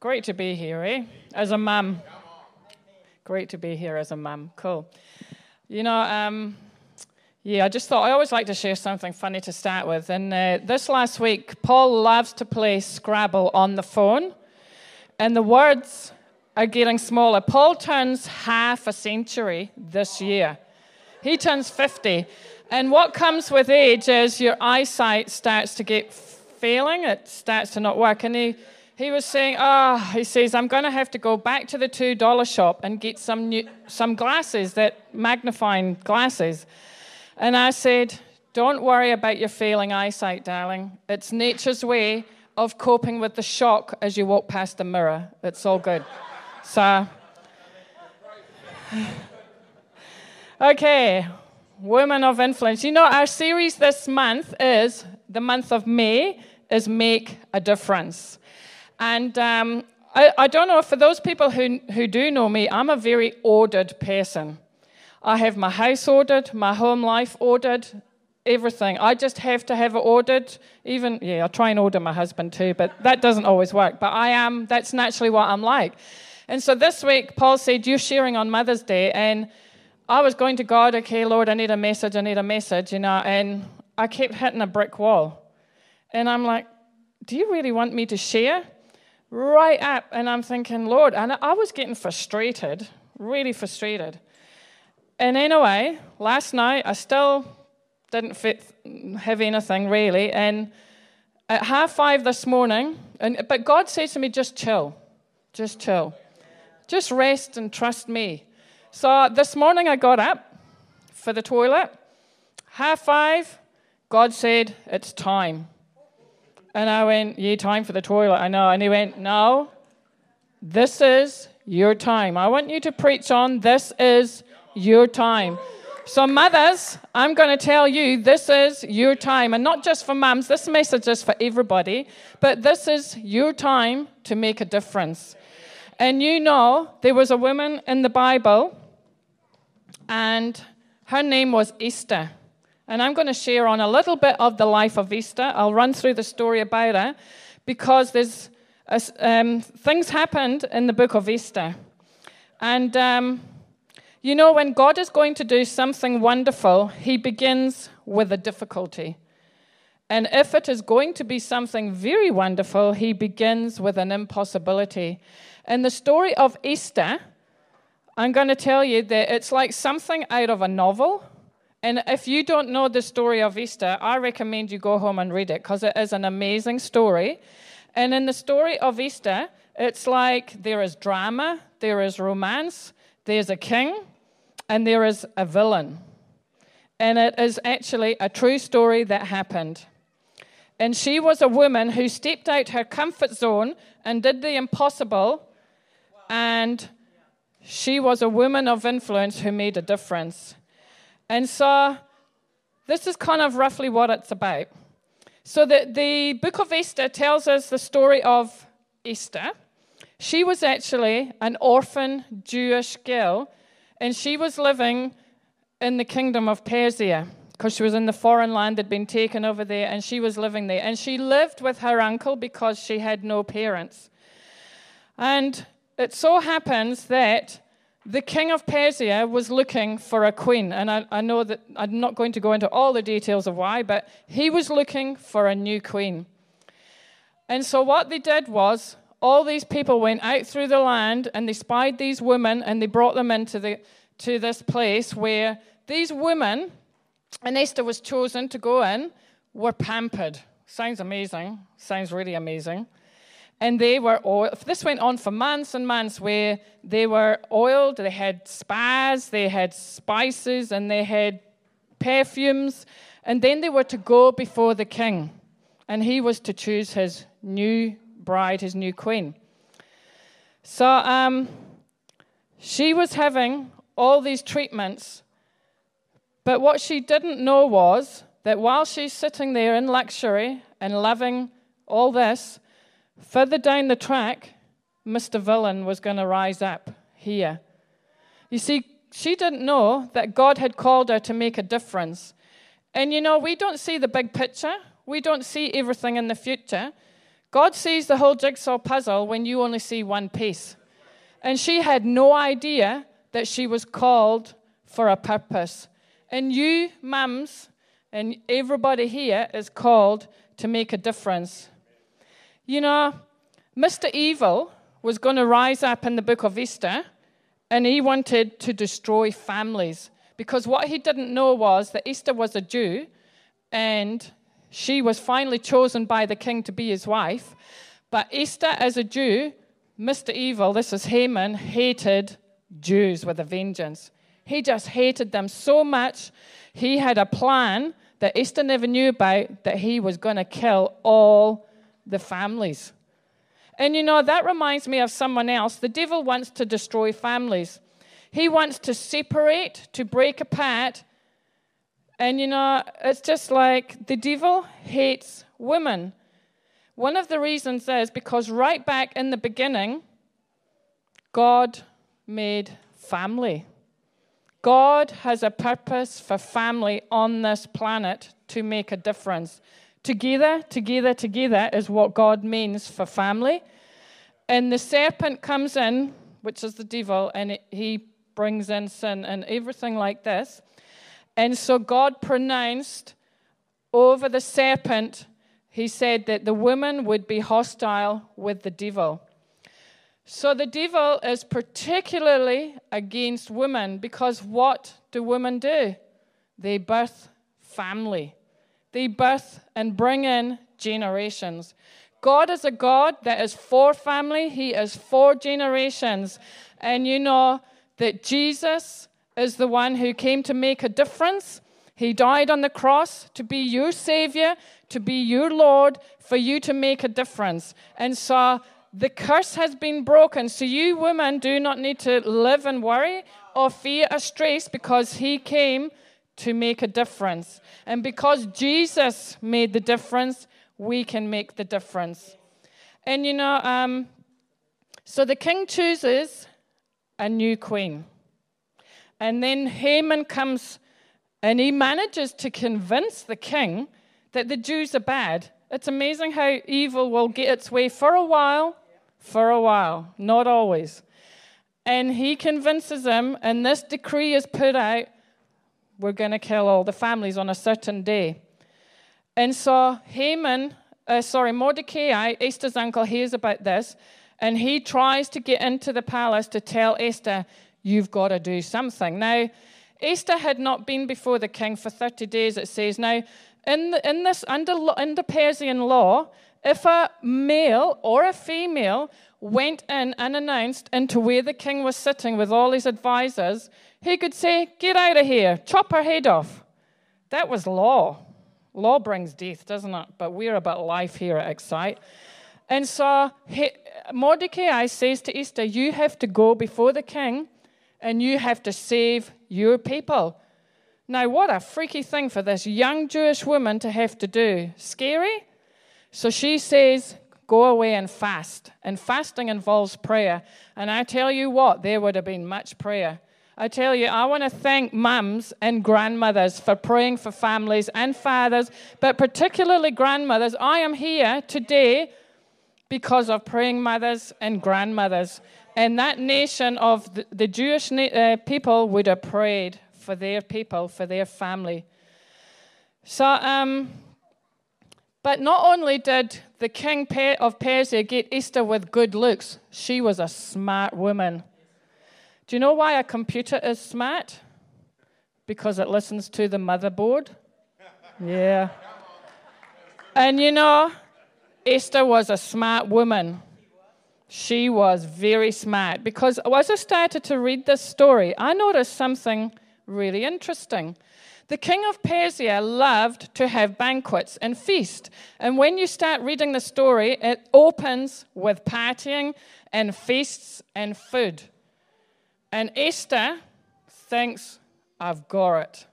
Great to be here, eh? As a mum. Great to be here as a mum. Cool. You know, um, yeah, I just thought I always like to share something funny to start with. And uh, this last week, Paul loves to play Scrabble on the phone, and the words are getting smaller. Paul turns half a century this year. He turns 50. And what comes with age is your eyesight starts to get failing, it starts to not work. And he, he was saying, Oh, he says, I'm going to have to go back to the $2 shop and get some, new, some glasses, that magnifying glasses. And I said, Don't worry about your failing eyesight, darling. It's nature's way of coping with the shock as you walk past the mirror. It's all good. So, okay, women of influence. You know, our series this month is the month of May is Make a Difference. And um, I, I don't know, for those people who, who do know me, I'm a very ordered person. I have my house ordered, my home life ordered, everything. I just have to have it ordered. Even, yeah, I try and order my husband too, but that doesn't always work. But I am, that's naturally what I'm like. And so this week, Paul said, You're sharing on Mother's Day. And I was going to God, okay, Lord, I need a message, I need a message, you know. And I kept hitting a brick wall. And I'm like, Do you really want me to share? Right up. And I'm thinking, Lord, and I was getting frustrated, really frustrated. And anyway, last night I still didn't fit, have anything really. And at half five this morning, and, but God said to me, just chill, just chill, just rest and trust me. So this morning I got up for the toilet. Half five, God said, it's time. And I went, Yeah, time for the toilet. I know. And he went, No, this is your time. I want you to preach on this is your time. So, mothers, I'm going to tell you this is your time. And not just for mums, this message is for everybody, but this is your time to make a difference. And you know, there was a woman in the Bible, and her name was Esther. And I'm going to share on a little bit of the life of Esther. I'll run through the story about her because there's um, things happened in the book of Esther. And um, you know, when God is going to do something wonderful, he begins with a difficulty. And if it is going to be something very wonderful, he begins with an impossibility. And the story of Esther, I'm going to tell you that it's like something out of a novel and if you don't know the story of Esther, I recommend you go home and read it because it is an amazing story. And in the story of Esther, it's like there is drama, there is romance, there's a king, and there is a villain. And it is actually a true story that happened. And she was a woman who stepped out her comfort zone and did the impossible. And she was a woman of influence who made a difference. And so this is kind of roughly what it's about. So the, the book of Esther tells us the story of Esther. She was actually an orphan Jewish girl, and she was living in the kingdom of Persia because she was in the foreign land, that had been taken over there, and she was living there. And she lived with her uncle because she had no parents. And it so happens that the king of Persia was looking for a queen. And I, I, know that I'm not going to go into all the details of why, but he was looking for a new queen. And so what they did was, all these people went out through the land and they spied these women and they brought them into the, to this place where these women, and Esther was chosen to go in, were pampered. Sounds amazing. Sounds really amazing and they were oil. This went on for months and months where they were oiled, they had spas, they had spices, and they had perfumes. And then they were to go before the king, and he was to choose his new bride, his new queen. So um, she was having all these treatments, but what she didn't know was that while she's sitting there in luxury and loving all this, Further down the track, Mr. Villain was going to rise up here. You see, she didn't know that God had called her to make a difference. And you know, we don't see the big picture, we don't see everything in the future. God sees the whole jigsaw puzzle when you only see one piece. And she had no idea that she was called for a purpose. And you, mums, and everybody here is called to make a difference. You know, Mr. Evil was going to rise up in the book of Esther, and he wanted to destroy families. Because what he didn't know was that Esther was a Jew, and she was finally chosen by the king to be his wife. But Esther, as a Jew, Mr. Evil, this is Haman, hated Jews with a vengeance. He just hated them so much. He had a plan that Esther never knew about that he was going to kill all the families. And you know, that reminds me of someone else. The devil wants to destroy families, he wants to separate, to break apart. And you know, it's just like the devil hates women. One of the reasons is because right back in the beginning, God made family. God has a purpose for family on this planet to make a difference. Together, together, together is what God means for family. And the serpent comes in, which is the devil, and it, he brings in sin and everything like this. And so God pronounced over the serpent, he said that the woman would be hostile with the devil. So the devil is particularly against women because what do women do? They birth family, they birth and bring in generations. God is a God that is for family, He is for generations. And you know that Jesus is the one who came to make a difference. He died on the cross to be your Savior, to be your Lord, for you to make a difference. And so the curse has been broken. So you women do not need to live in worry or fear a stress because he came to make a difference. And because Jesus made the difference, we can make the difference. And you know, um, so the king chooses a new queen. And then Haman comes and he manages to convince the king that the Jews are bad. It's amazing how evil will get its way for a while for a while, not always. And he convinces him, and this decree is put out we're going to kill all the families on a certain day. And so Haman, uh, sorry, Mordecai, Esther's uncle, hears about this, and he tries to get into the palace to tell Esther, You've got to do something. Now, Esther had not been before the king for 30 days, it says. Now, in, the, in this, under, under Persian law, if a male or a female went in unannounced into where the king was sitting with all his advisors, he could say, Get out of here, chop her head off. That was law. Law brings death, doesn't it? But we're about life here at Excite. And so he, Mordecai says to Esther, You have to go before the king and you have to save your people. Now, what a freaky thing for this young Jewish woman to have to do. Scary? So she says, Go away and fast. And fasting involves prayer. And I tell you what, there would have been much prayer. I tell you, I want to thank mums and grandmothers for praying for families and fathers, but particularly grandmothers. I am here today because of praying mothers and grandmothers. And that nation of the, Jewish uh, people would have prayed for their people, for their family. So, um, but not only did the king of Persia get Esther with good looks, she was a smart woman. Do you know why a computer is smart? Because it listens to the motherboard. Yeah. And you know, Esther was a smart woman. She was very smart because as I started to read this story, I noticed something really interesting. The king of Persia loved to have banquets and feast. And when you start reading the story, it opens with partying and feasts and food. And Esther thinks, I've got it.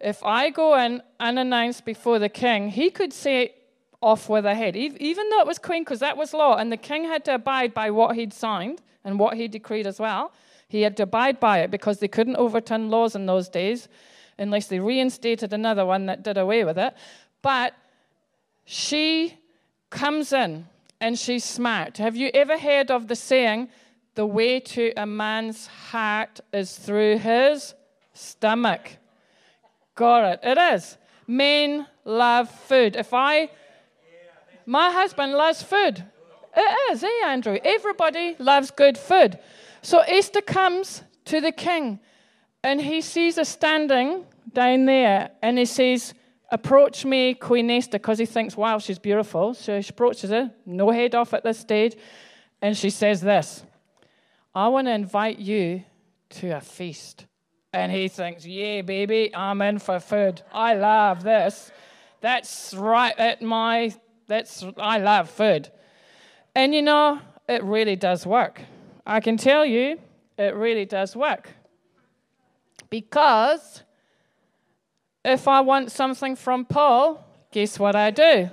If I go in unannounced before the king, he could say off with a head, even though it was queen, because that was law, and the king had to abide by what he'd signed and what he decreed as well. He had to abide by it because they couldn't overturn laws in those days unless they reinstated another one that did away with it. But she comes in and she's smart. Have you ever heard of the saying, the way to a man's heart is through his stomach? Got it. It is. Men love food. If I, my husband loves food. It is, eh, Andrew? Everybody loves good food. So Esther comes to the king and he sees her standing down there and he says, Approach me, Queen Esther, because he thinks, wow, she's beautiful. So he approaches her, no head off at this stage. And she says this I want to invite you to a feast. And he thinks, yeah, baby, I'm in for food. I love this. That's right at my, that's, I love food. And you know, it really does work. I can tell you, it really does work. Because if I want something from Paul, guess what I do?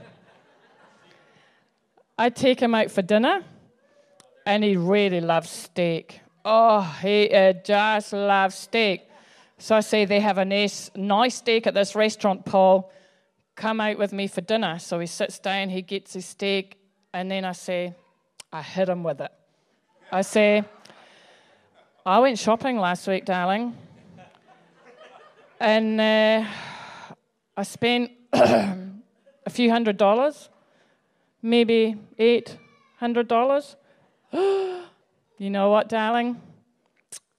I take him out for dinner, and he really loves steak. Oh, he uh, just loves steak. So I say, They have a nice, nice steak at this restaurant, Paul. Come out with me for dinner. So he sits down, he gets his steak, and then I say, I hit him with it. I say, I went shopping last week, darling. And uh, I spent a few hundred dollars, maybe eight hundred dollars. you know what, darling?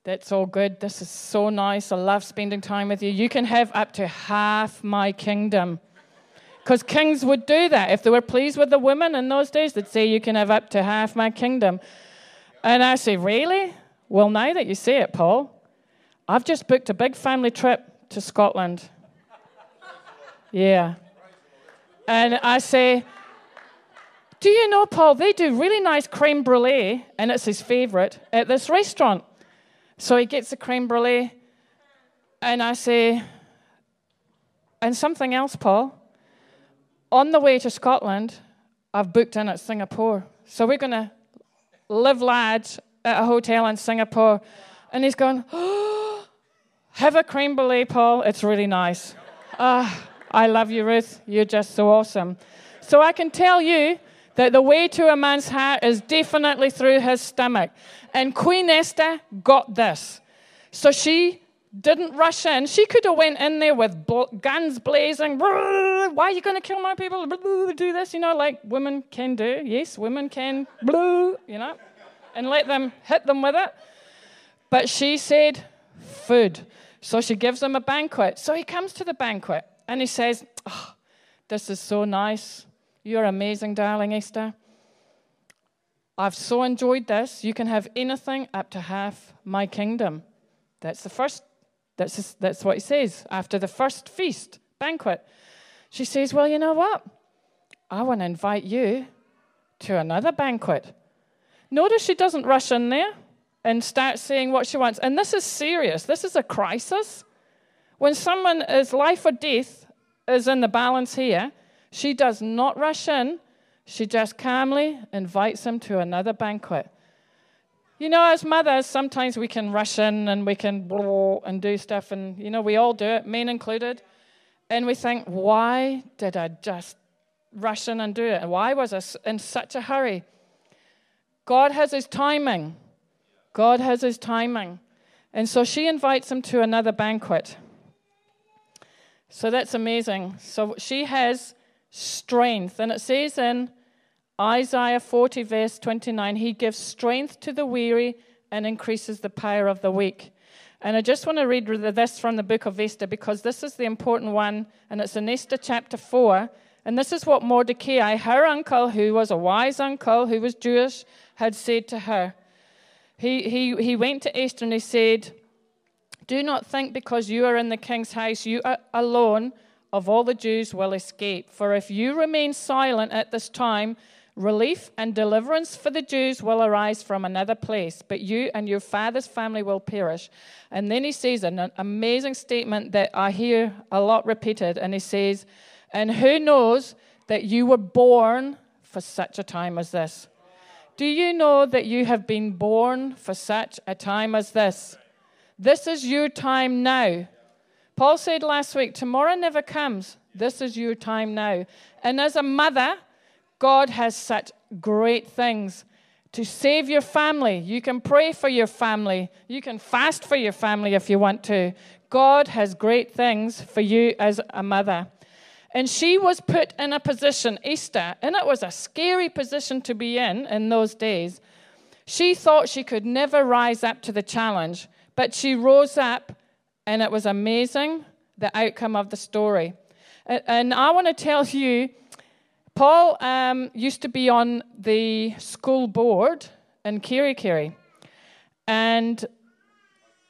That's all good. This is so nice. I love spending time with you. You can have up to half my kingdom. Because kings would do that. If they were pleased with the women in those days, they'd say, You can have up to half my kingdom. And I say, Really? Well, now that you say it, Paul, I've just booked a big family trip to Scotland. Yeah. And I say, Do you know, Paul, they do really nice creme brulee, and it's his favorite, at this restaurant. So he gets the creme brulee, and I say, And something else, Paul. On the way to Scotland, I've booked in at Singapore. So we're going to live large at a hotel in Singapore. And he's going, oh, Have a cream brulee, Paul. It's really nice. Uh, I love you, Ruth. You're just so awesome. So I can tell you that the way to a man's heart is definitely through his stomach. And Queen Esther got this. So she didn't rush in. She could have went in there with guns blazing. Why are you going to kill my people? Do this, you know, like women can do. Yes, women can, you know, and let them hit them with it. But she said, food. So she gives him a banquet. So he comes to the banquet. And he says, oh, This is so nice. You're amazing, darling Esther. I've so enjoyed this. You can have anything up to half my kingdom. That's the first, that's, just, that's what he says after the first feast, banquet. She says, Well, you know what? I want to invite you to another banquet. Notice she doesn't rush in there and start saying what she wants. And this is serious. This is a crisis. When someone is life or death is in the balance here, she does not rush in. She just calmly invites him to another banquet. You know, as mothers, sometimes we can rush in and we can and do stuff, and you know, we all do it, men included. And we think, why did I just rush in and do it? Why was I in such a hurry? God has his timing. God has his timing. And so she invites him to another banquet. So that's amazing. So she has strength. And it says in Isaiah 40, verse 29, He gives strength to the weary and increases the power of the weak. And I just want to read this from the book of Esther because this is the important one, and it's in Esther chapter 4. And this is what Mordecai, her uncle, who was a wise uncle, who was Jewish, had said to her. He, he, he went to Esther and he said, do not think because you are in the king's house, you alone of all the Jews will escape. For if you remain silent at this time, relief and deliverance for the Jews will arise from another place, but you and your father's family will perish. And then he says an amazing statement that I hear a lot repeated, and he says, And who knows that you were born for such a time as this? Do you know that you have been born for such a time as this? This is your time now. Paul said last week, tomorrow never comes. This is your time now. And as a mother, God has such great things to save your family. You can pray for your family. You can fast for your family if you want to. God has great things for you as a mother. And she was put in a position, Esther, and it was a scary position to be in in those days. She thought she could never rise up to the challenge, but she rose up, and it was amazing the outcome of the story. And I want to tell you, Paul um, used to be on the school board in Kerikeri. And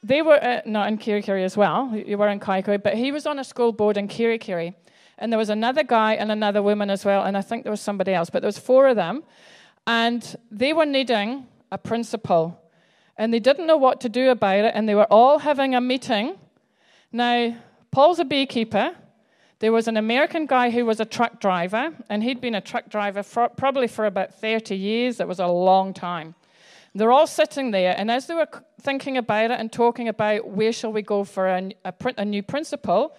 they were, uh, not in Kerikeri as well, you were in Kaikohe, but he was on a school board in Kerikeri. And there was another guy and another woman as well, and I think there was somebody else, but there was four of them. And they were needing a principal. And they didn't know what to do about it, and they were all having a meeting. Now, Paul's a beekeeper, there was an American guy who was a truck driver, and he'd been a truck driver for, probably for about 30 years. It was a long time. They're all sitting there, and as they were thinking about it and talking about where shall we go for a, a, a new principal,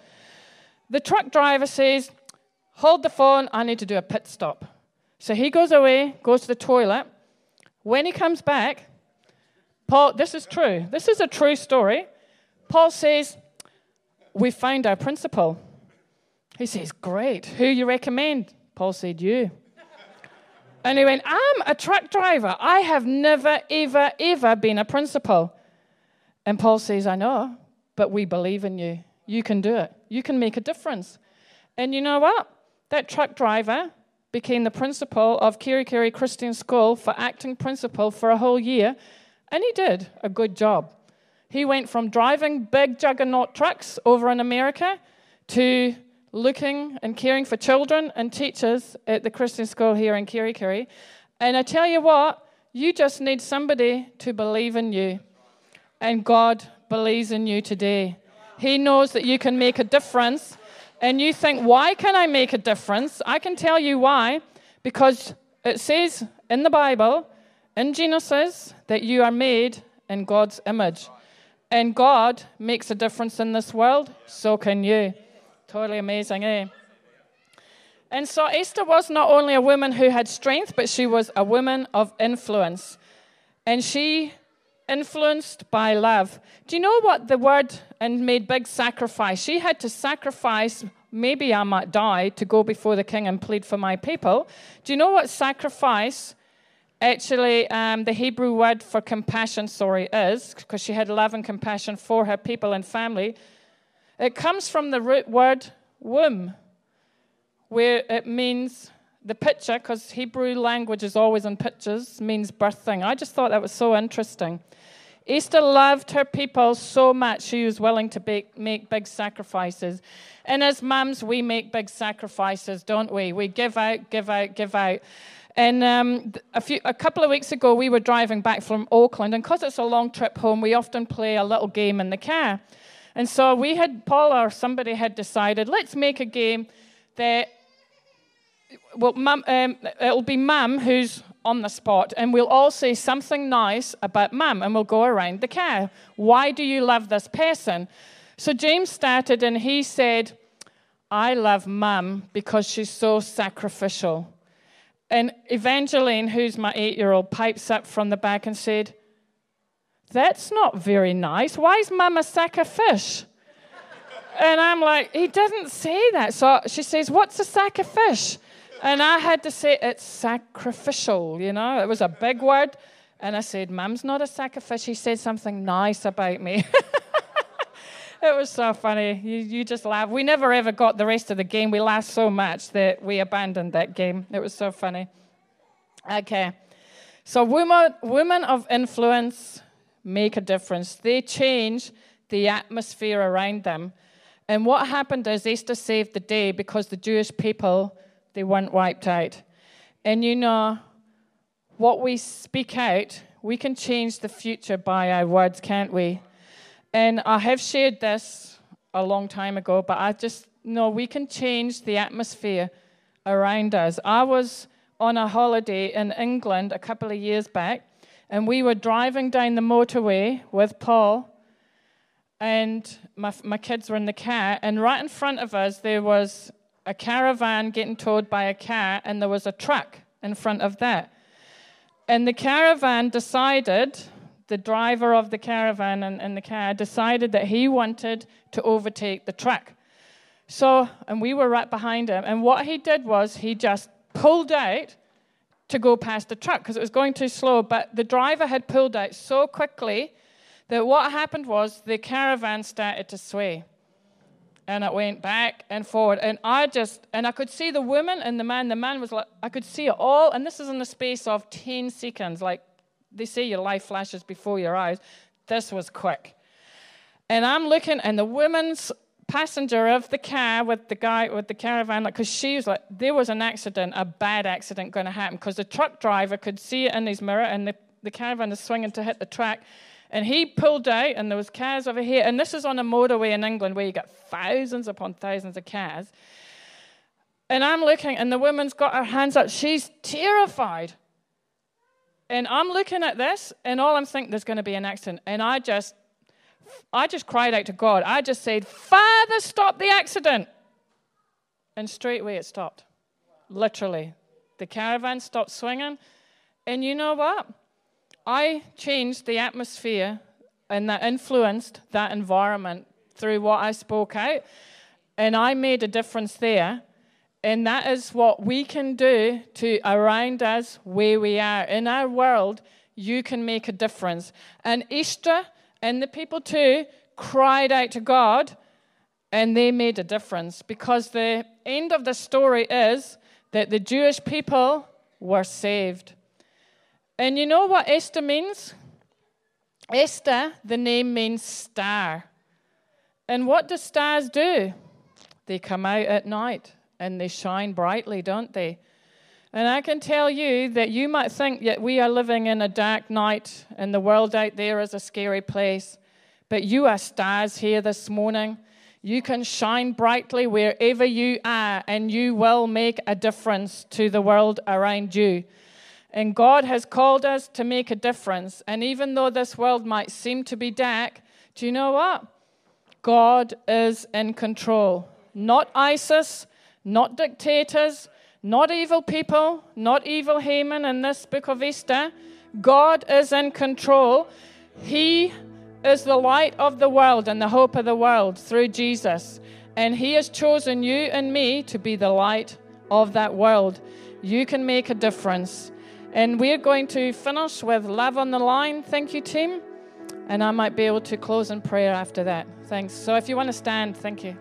the truck driver says, Hold the phone, I need to do a pit stop. So he goes away, goes to the toilet. When he comes back, Paul, this is true. This is a true story. Paul says, We found our principal. He says, Great. Who you recommend? Paul said, You. and he went, I'm a truck driver. I have never, ever, ever been a principal. And Paul says, I know, but we believe in you. You can do it. You can make a difference. And you know what? That truck driver became the principal of Kerikeri Christian School for acting principal for a whole year, and he did a good job. He went from driving big juggernaut trucks over in America to looking and caring for children and teachers at the Christian school here in Kerikeri. And I tell you what, you just need somebody to believe in you. And God believes in you today. He knows that you can make a difference. And you think, why can I make a difference? I can tell you why. Because it says in the Bible, in Genesis, that you are made in God's image. And God makes a difference in this world, so can you. Totally amazing, eh? And so Esther was not only a woman who had strength, but she was a woman of influence. And she influenced by love. Do you know what the word and made big sacrifice? She had to sacrifice, maybe I might die to go before the king and plead for my people. Do you know what sacrifice actually um, the Hebrew word for compassion, sorry, is? Because she had love and compassion for her people and family. It comes from the root word womb, where it means the picture, because Hebrew language is always in pictures, means birthing. I just thought that was so interesting. Esther loved her people so much she was willing to make, make big sacrifices. And as mums, we make big sacrifices, don't we? We give out, give out, give out. And um, a, few, a couple of weeks ago, we were driving back from Auckland, and because it's a long trip home, we often play a little game in the car. And so we had, Paul or somebody had decided, let's make a game that, well, mum, um, it'll be mum who's on the spot, and we'll all say something nice about mum, and we'll go around the car. Why do you love this person? So James started, and he said, I love mum because she's so sacrificial. And Evangeline, who's my eight year old, pipes up from the back and said, that's not very nice. Why is mum a sack of fish? And I'm like, He doesn't say that. So she says, What's a sack of fish? And I had to say, It's sacrificial, you know? It was a big word. And I said, Mum's not a sack of fish. He said something nice about me. it was so funny. You, you just laugh. We never ever got the rest of the game. We laughed so much that we abandoned that game. It was so funny. Okay. So, women, women of influence, make a difference. They change the atmosphere around them. And what happened is Esther saved the day because the Jewish people, they weren't wiped out. And you know, what we speak out, we can change the future by our words, can't we? And I have shared this a long time ago, but I just know we can change the atmosphere around us. I was on a holiday in England a couple of years back, and we were driving down the motorway with Paul, and my, my kids were in the car. And right in front of us, there was a caravan getting towed by a car, and there was a truck in front of that. And the caravan decided, the driver of the caravan and, and the car decided that he wanted to overtake the truck. So, and we were right behind him. And what he did was he just pulled out to go past the truck because it was going too slow. But the driver had pulled out so quickly that what happened was the caravan started to sway. And it went back and forward. And I just, and I could see the woman and the man. The man was like, I could see it all. And this is in the space of 10 seconds. Like they say, your life flashes before your eyes. This was quick. And I'm looking, and the woman's passenger of the car with the guy with the caravan, like, because she was like, there was an accident, a bad accident going to happen, because the truck driver could see it in his mirror, and the, the caravan is swinging to hit the track. And he pulled out, and there was cars over here. And this is on a motorway in England where you got thousands upon thousands of cars. And I'm looking, and the woman's got her hands up. She's terrified. And I'm looking at this, and all I'm thinking, there's going to be an accident. And I just, I just cried out to God. I just said, Father, stop the accident. And straight away it stopped. Literally. The caravan stopped swinging. And you know what? I changed the atmosphere and that influenced that environment through what I spoke out. And I made a difference there. And that is what we can do to around us where we are. In our world, you can make a difference. And Esther and the people too cried out to God and they made a difference because the end of the story is that the Jewish people were saved. And you know what Esther means? Esther, the name means star. And what do stars do? They come out at night and they shine brightly, don't they? And I can tell you that you might think that we are living in a dark night and the world out there is a scary place. But you are stars here this morning. You can shine brightly wherever you are, and you will make a difference to the world around you. And God has called us to make a difference. And even though this world might seem to be dark, do you know what? God is in control. Not ISIS, not dictators, not evil people, not evil Haman in this book of Esther. God is in control. He is the light of the world and the hope of the world through Jesus. And He has chosen you and me to be the light of that world. You can make a difference. And we're going to finish with love on the line. Thank you, team. And I might be able to close in prayer after that. Thanks. So if you want to stand, thank you.